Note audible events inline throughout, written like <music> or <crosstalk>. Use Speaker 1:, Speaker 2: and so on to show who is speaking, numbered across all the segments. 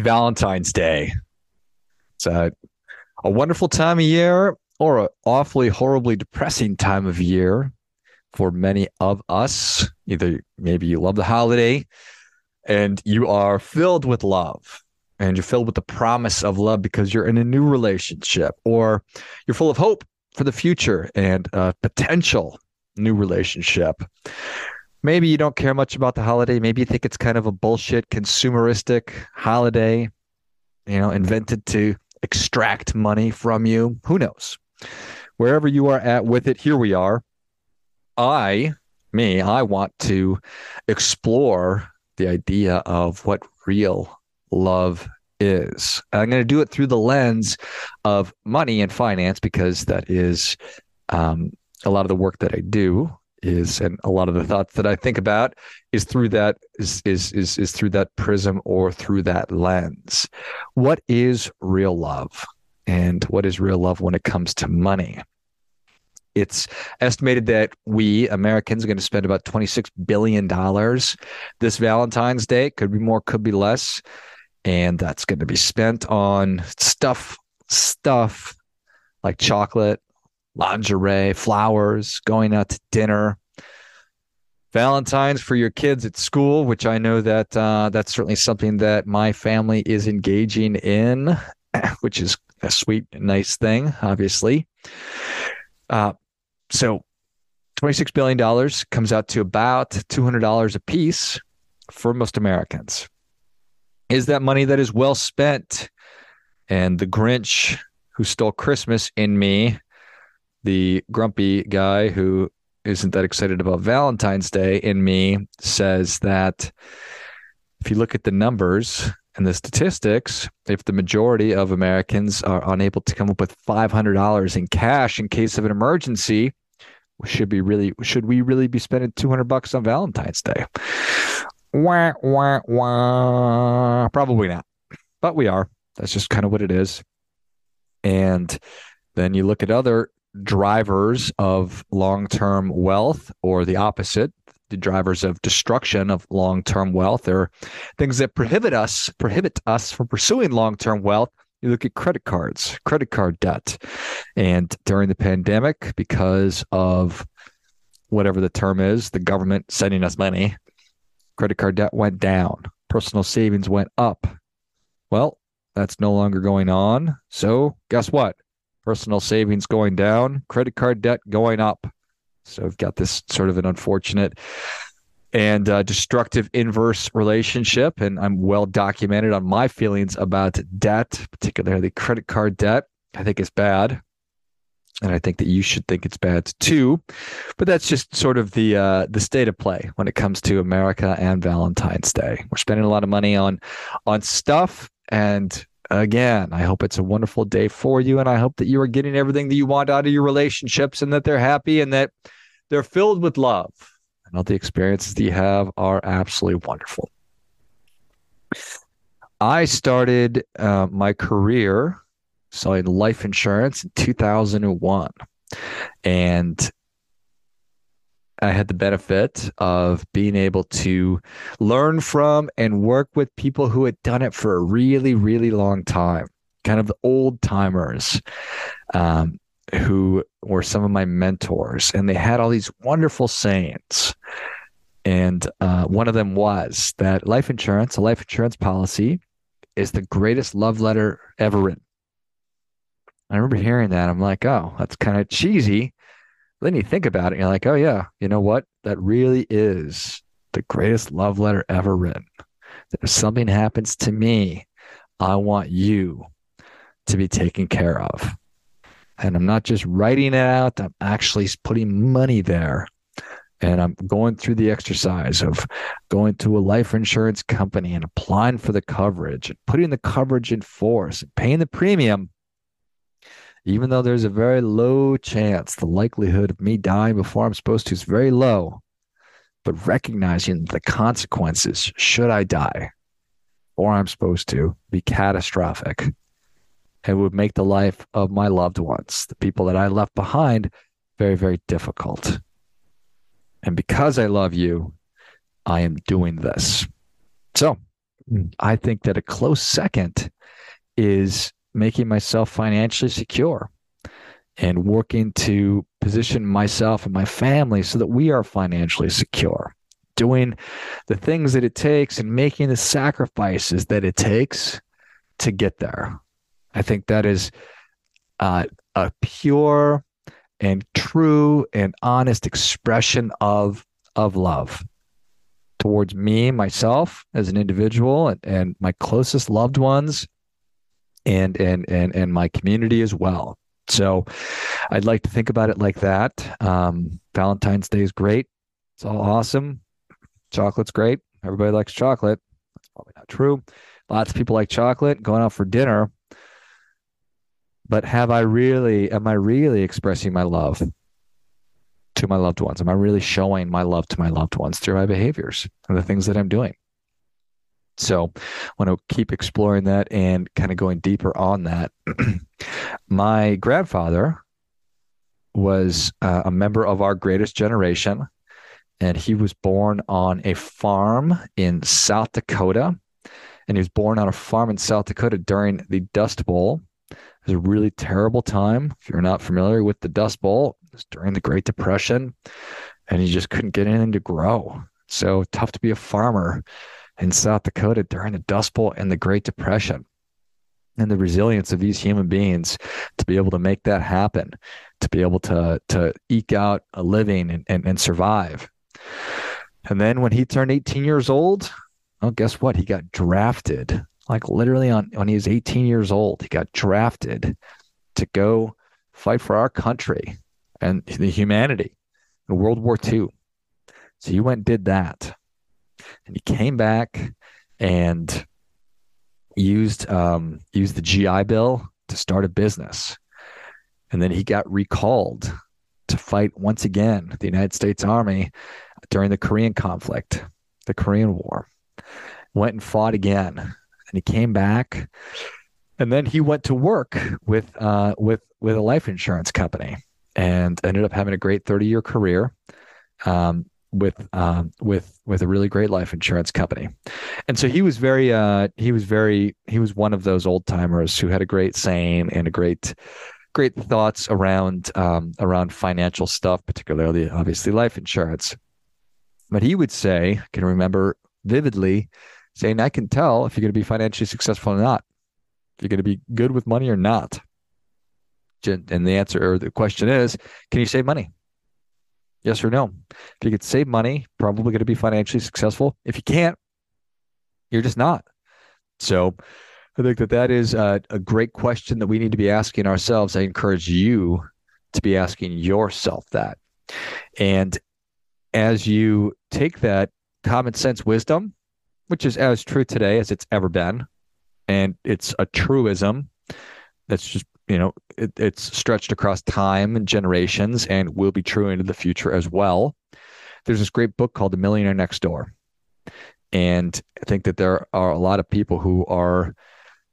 Speaker 1: Valentine's Day. It's a, a wonderful time of year or an awfully horribly depressing time of year for many of us. Either maybe you love the holiday and you are filled with love and you're filled with the promise of love because you're in a new relationship or you're full of hope for the future and a potential new relationship. Maybe you don't care much about the holiday. Maybe you think it's kind of a bullshit consumeristic holiday, you know, invented to extract money from you. Who knows? Wherever you are at with it, here we are. I, me, I want to explore the idea of what real love is. I'm going to do it through the lens of money and finance because that is um, a lot of the work that I do is and a lot of the thoughts that I think about is through that is is is is through that prism or through that lens. What is real love? And what is real love when it comes to money? It's estimated that we Americans are going to spend about $26 billion this Valentine's Day. Could be more, could be less. And that's going to be spent on stuff, stuff like chocolate, lingerie, flowers, going out to dinner, Valentine's for your kids at school, which I know that uh, that's certainly something that my family is engaging in, <clears throat> which is a sweet, nice thing, obviously. Uh, so, $26 billion comes out to about $200 a piece for most Americans. Is that money that is well spent? And the Grinch who stole Christmas in me the grumpy guy who isn't that excited about Valentine's Day in me says that if you look at the numbers and the statistics, if the majority of Americans are unable to come up with $500 in cash in case of an emergency, should be really should we really be spending 200 bucks on Valentine's Day? Wah, wah, wah. Probably not. But we are. That's just kind of what it is. And then you look at other drivers of long term wealth or the opposite, the drivers of destruction of long term wealth. Are things that prohibit us, prohibit us from pursuing long term wealth. You look at credit cards, credit card debt. And during the pandemic, because of whatever the term is, the government sending us money, credit card debt went down, personal savings went up. Well, that's no longer going on. So, guess what? Personal savings going down, credit card debt going up. So we've got this sort of an unfortunate and uh, destructive inverse relationship. And I'm well documented on my feelings about debt, particularly credit card debt. I think it's bad. And I think that you should think it's bad too. But that's just sort of the uh, the state of play when it comes to America and Valentine's Day. We're spending a lot of money on on stuff and again, I hope it's a wonderful day for you. And I hope that you are getting everything that you want out of your relationships and that they're happy and that they're filled with love. And all the experiences that you have are absolutely wonderful. I started uh, my career selling life insurance in 2001. And I had the benefit of being able to learn from and work with people who had done it for a really, really long time, kind of the old timers um, who were some of my mentors. And they had all these wonderful sayings. And uh, one of them was that life insurance, a life insurance policy, is the greatest love letter ever written. I remember hearing that. I'm like, oh, that's kind of cheesy then you think about it, and you're like, oh yeah, you know what? That really is the greatest love letter ever written. That if something happens to me, I want you to be taken care of. And I'm not just writing it out, I'm actually putting money there. And I'm going through the exercise of going to a life insurance company and applying for the coverage and putting the coverage in force and paying the premium even though there's a very low chance, the likelihood of me dying before I'm supposed to is very low, but recognizing the consequences should I die or I'm supposed to be catastrophic and would make the life of my loved ones, the people that I left behind, very, very difficult. And because I love you, I am doing this. So hmm. I think that a close second is making myself financially secure and working to position myself and my family so that we are financially secure, doing the things that it takes and making the sacrifices that it takes to get there. I think that is uh, a pure and true and honest expression of of love towards me myself as an individual and, and my closest loved ones and and and and my community as well. So i'd like to think about it like that. Um, valentine's day is great. It's all awesome. Chocolate's great. Everybody likes chocolate. That's probably not true. Lots of people like chocolate. Going out for dinner. But have I really, am I really expressing my love to my loved ones? Am I really showing my love to my loved ones through my behaviors and the things that I'm doing? So I want to keep exploring that and kind of going deeper on that. <clears throat> my grandfather was uh, a member of our greatest generation, and he was born on a farm in South Dakota. And he was born on a farm in South Dakota during the Dust Bowl It was a really terrible time. If you're not familiar with the Dust Bowl, it was during the Great Depression, and you just couldn't get anything to grow. So tough to be a farmer in South Dakota during the Dust Bowl and the Great Depression. And the resilience of these human beings to be able to make that happen, to be able to to eke out a living and, and, and survive. And then when he turned 18 years old, well, guess what? He got drafted like literally on when he was 18 years old, he got drafted to go fight for our country and the humanity in World War II. So he went and did that. And he came back and used um, used the GI Bill to start a business. And then he got recalled to fight once again the United States Army during the Korean conflict, the Korean War. Went and fought again and he came back and then he went to work with uh, with with a life insurance company and ended up having a great 30 year career um, with um, with with a really great life insurance company and so he was very uh, he was very he was one of those old timers who had a great saying and a great great thoughts around um, around financial stuff particularly obviously life insurance but he would say I can remember vividly saying, I can tell if you're going to be financially successful or not, if you're going to be good with money or not. And the answer or the question is, can you save money? Yes or no? If you could save money, probably going to be financially successful. If you can't, you're just not. So I think that that is a, a great question that we need to be asking ourselves. I encourage you to be asking yourself that. And as you take that common sense wisdom which is as true today as it's ever been. And it's a truism that's just, you know, it, it's stretched across time and generations and will be true into the future as well. There's this great book called The Millionaire Next Door. And I think that there are a lot of people who are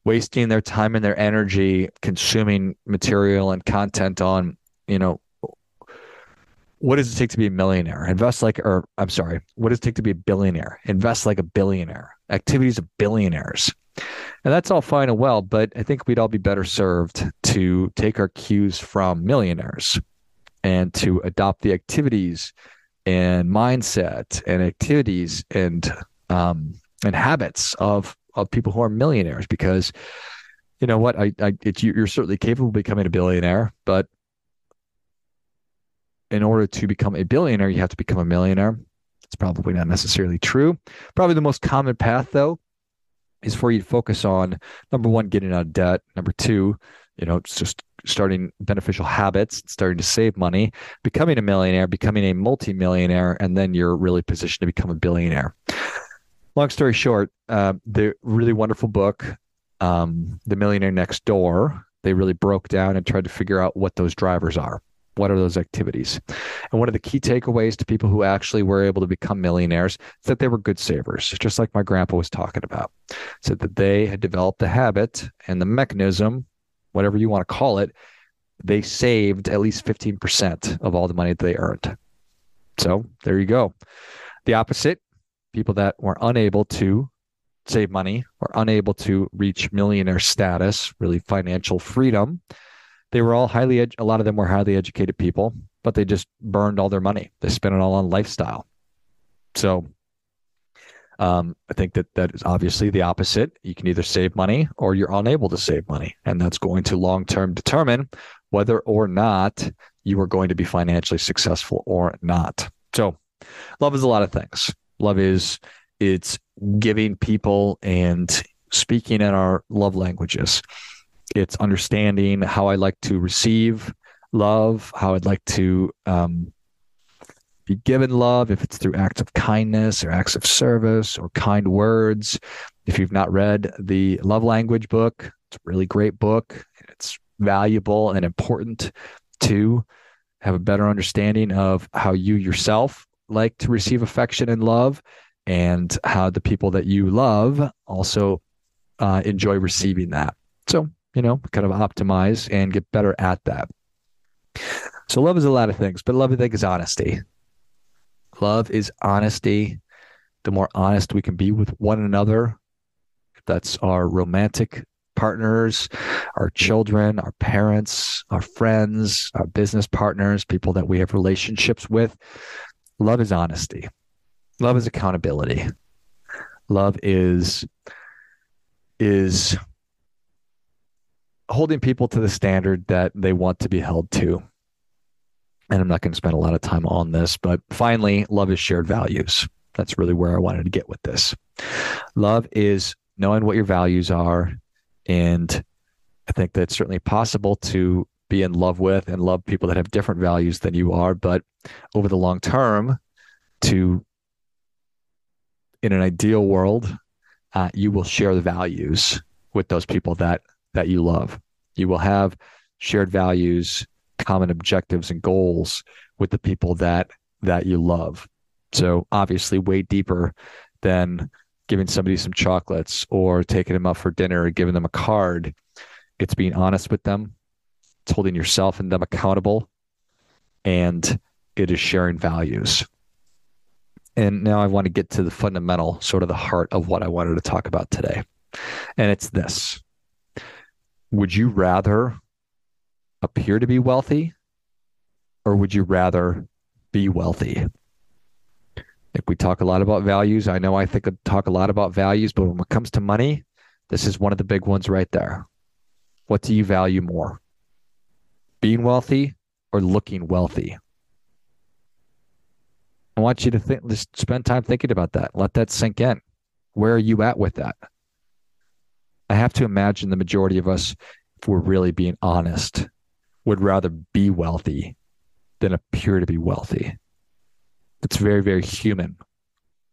Speaker 1: wasting their time and their energy consuming material and content on, you know, what does it take to be a millionaire? Invest like, or I'm sorry, what does it take to be a billionaire? Invest like a billionaire. Activities of billionaires. And that's all fine and well, but I think we'd all be better served to take our cues from millionaires and to adopt the activities and mindset and activities and um, and habits of of people who are millionaires because you know what I, I it, you're certainly capable of becoming a billionaire but in order to become a billionaire, you have to become a millionaire. It's probably not necessarily true. Probably the most common path, though, is for you to focus on number one, getting out of debt. Number two, you know, just starting beneficial habits, starting to save money, becoming a millionaire, becoming a multimillionaire, and then you're really positioned to become a billionaire. Long story short, uh, the really wonderful book, um, The Millionaire Next Door, they really broke down and tried to figure out what those drivers are what are those activities? And one of the key takeaways to people who actually were able to become millionaires is that they were good savers, just like my grandpa was talking about. Said that they had developed the habit and the mechanism, whatever you want to call it, they saved at least 15% of all the money that they earned. So there you go. The opposite, people that were unable to save money or unable to reach millionaire status, really financial freedom. They were all highly, ed- a lot of them were highly educated people, but they just burned all their money. They spent it all on lifestyle. So um, I think that that is obviously the opposite. You can either save money or you're unable to save money. And that's going to long term determine whether or not you are going to be financially successful or not. So, love is a lot of things. Love is it's giving people and speaking in our love languages. It's understanding how I like to receive love, how I'd like to um, be given love, if it's through acts of kindness or acts of service or kind words. If you've not read the love language book, it's a really great book. It's valuable and important to have a better understanding of how you yourself like to receive affection and love and how the people that you love also uh, enjoy receiving that. So, you know, kind of optimize and get better at that. So, love is a lot of things, but love, I think, is honesty. Love is honesty. The more honest we can be with one another, that's our romantic partners, our children, our parents, our friends, our business partners, people that we have relationships with. Love is honesty. Love is accountability. Love is is holding people to the standard that they want to be held to and I'm not going to spend a lot of time on this, but finally, love is shared values. That's really where I wanted to get with this. Love is knowing what your values are. And I think that's certainly possible to be in love with and love people that have different values than you are. But over the long term, to in an ideal world, uh, you will share the values with those people that that you love. You will have shared values common objectives and goals with the people that that you love. So obviously way deeper than giving somebody some chocolates or taking them out for dinner or giving them a card. It's being honest with them. It's holding yourself and them accountable. And it is sharing values. And now I want to get to the fundamental, sort of the heart of what I wanted to talk about today. And it's this Would you rather appear to be wealthy or would you rather be wealthy? If we talk a lot about values, I know I think I talk a lot about values, but when it comes to money, this is one of the big ones right there. What do you value more? Being wealthy or looking wealthy? I want you to think, just spend time thinking about that. Let that sink in. Where are you at with that? I have to imagine the majority of us, if we're really being honest, would rather be wealthy than appear to be wealthy. It's very, very human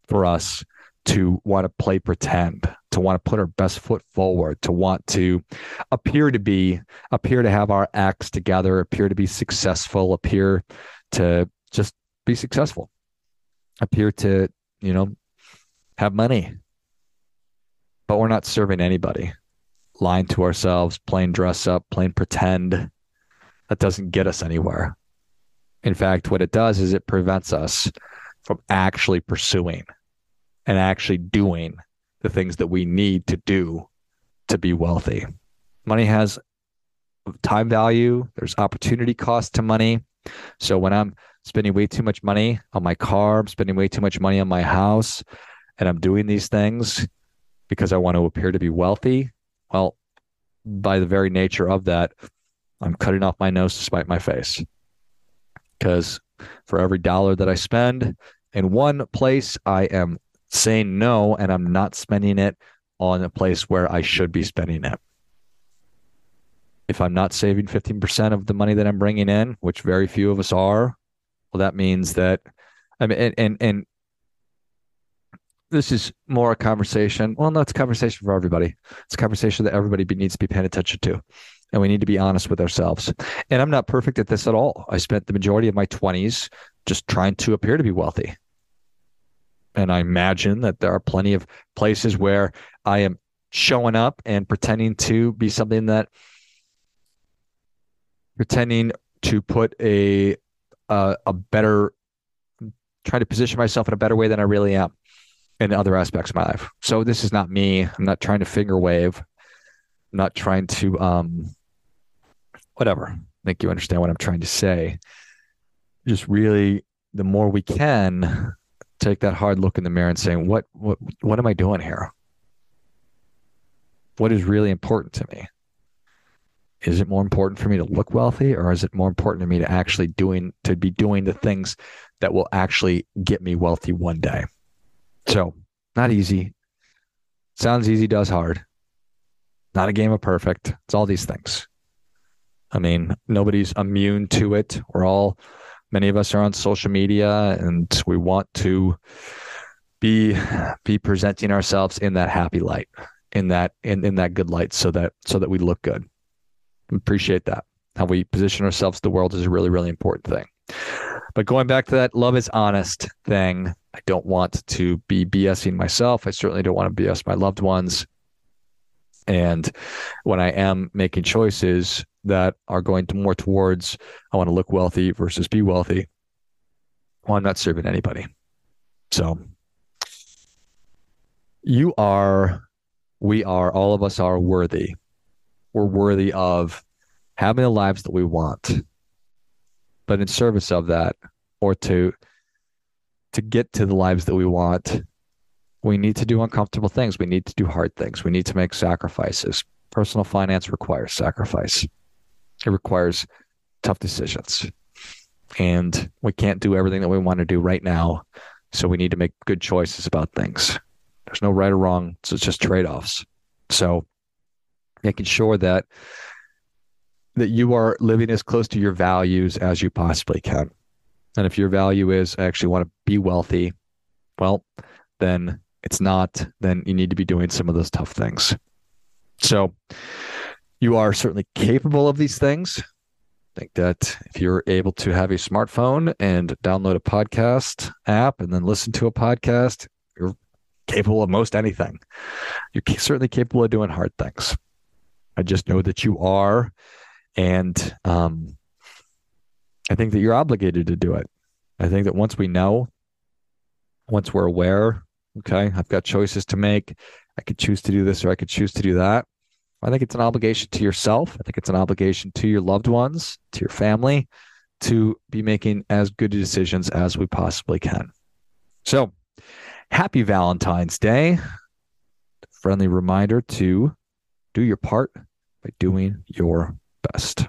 Speaker 1: for us to want to play pretend, to want to put our best foot forward, to want to appear to be, appear to have our acts together, appear to be successful, appear to just be successful, appear to, you know, have money. But we're not serving anybody, lying to ourselves, playing dress up, playing pretend, that doesn't get us anywhere. In fact, what it does is it prevents us from actually pursuing and actually doing the things that we need to do to be wealthy. Money has time value, there's opportunity cost to money. So when I'm spending way too much money on my car, I'm spending way too much money on my house, and I'm doing these things because I want to appear to be wealthy, well, by the very nature of that, I'm cutting off my nose to spite my face. Because for every dollar that I spend in one place, I am saying no and I'm not spending it on a place where I should be spending it. If I'm not saving 15% of the money that I'm bringing in, which very few of us are, well, that means that I mean, and, and, and this is more a conversation. Well, no, it's a conversation for everybody. It's a conversation that everybody needs to be paying attention to and we need to be honest with ourselves. And I'm not perfect at this at all. I spent the majority of my 20s just trying to appear to be wealthy. And I imagine that there are plenty of places where I am showing up and pretending to be something that pretending to put a a, a better trying to position myself in a better way than I really am. in other aspects of my life. So this is not me. I'm not trying to finger wave. I'm not trying to um whatever. I think you understand what I'm trying to say. Just really the more we can take that hard look in the mirror and saying, what what what am I doing here? What is really important to me? Is it more important for me to look wealthy or is it more important to me to actually doing to be doing the things that will actually get me wealthy one day? So, not easy. Sounds easy, does hard. Not a game of perfect. It's all these things. I mean, nobody's immune to it. We're all many of us are on social media and we want to be be presenting ourselves in that happy light in that in, in that good light so that so that we look good. Appreciate that. How we position ourselves to the world is a really really important thing. But going back to that love is honest thing i don't want to be bsing myself. I certainly don't want to bs my loved ones. And when i am making choices that are going to more towards I want to look wealthy versus be wealthy. Well, I'm not serving anybody. So you are, we are, all of us are worthy. We're worthy of having the lives that we want. But in service of that, or to to get to the lives that we want, we need to do uncomfortable things. We need to do hard things. We need to make sacrifices. Personal finance requires sacrifice. It requires tough decisions. And we can't do everything that we want to do right now. So we need to make good choices about things. There's no right or wrong. So it's just trade offs. So making sure that that you are living as close to your values as you possibly can. And if your value is I actually want to be wealthy, well, then it's not, then you need to be doing some of those tough things. So you are certainly capable of these things. I think that if you're able to have a smartphone and download a podcast app and then listen to a podcast, you're capable of most anything. You're certainly capable of doing hard things. I just know that you are. And um, I think that you're obligated to do it. I think that once we know, once we're aware, okay, I've got choices to make. I could choose to do this or I could choose to do that. I think it's an obligation to yourself. I think it's an obligation to your loved ones, to your family, to be making as good decisions as we possibly can. So, happy Valentine's Day. Friendly reminder to do your part by doing your best.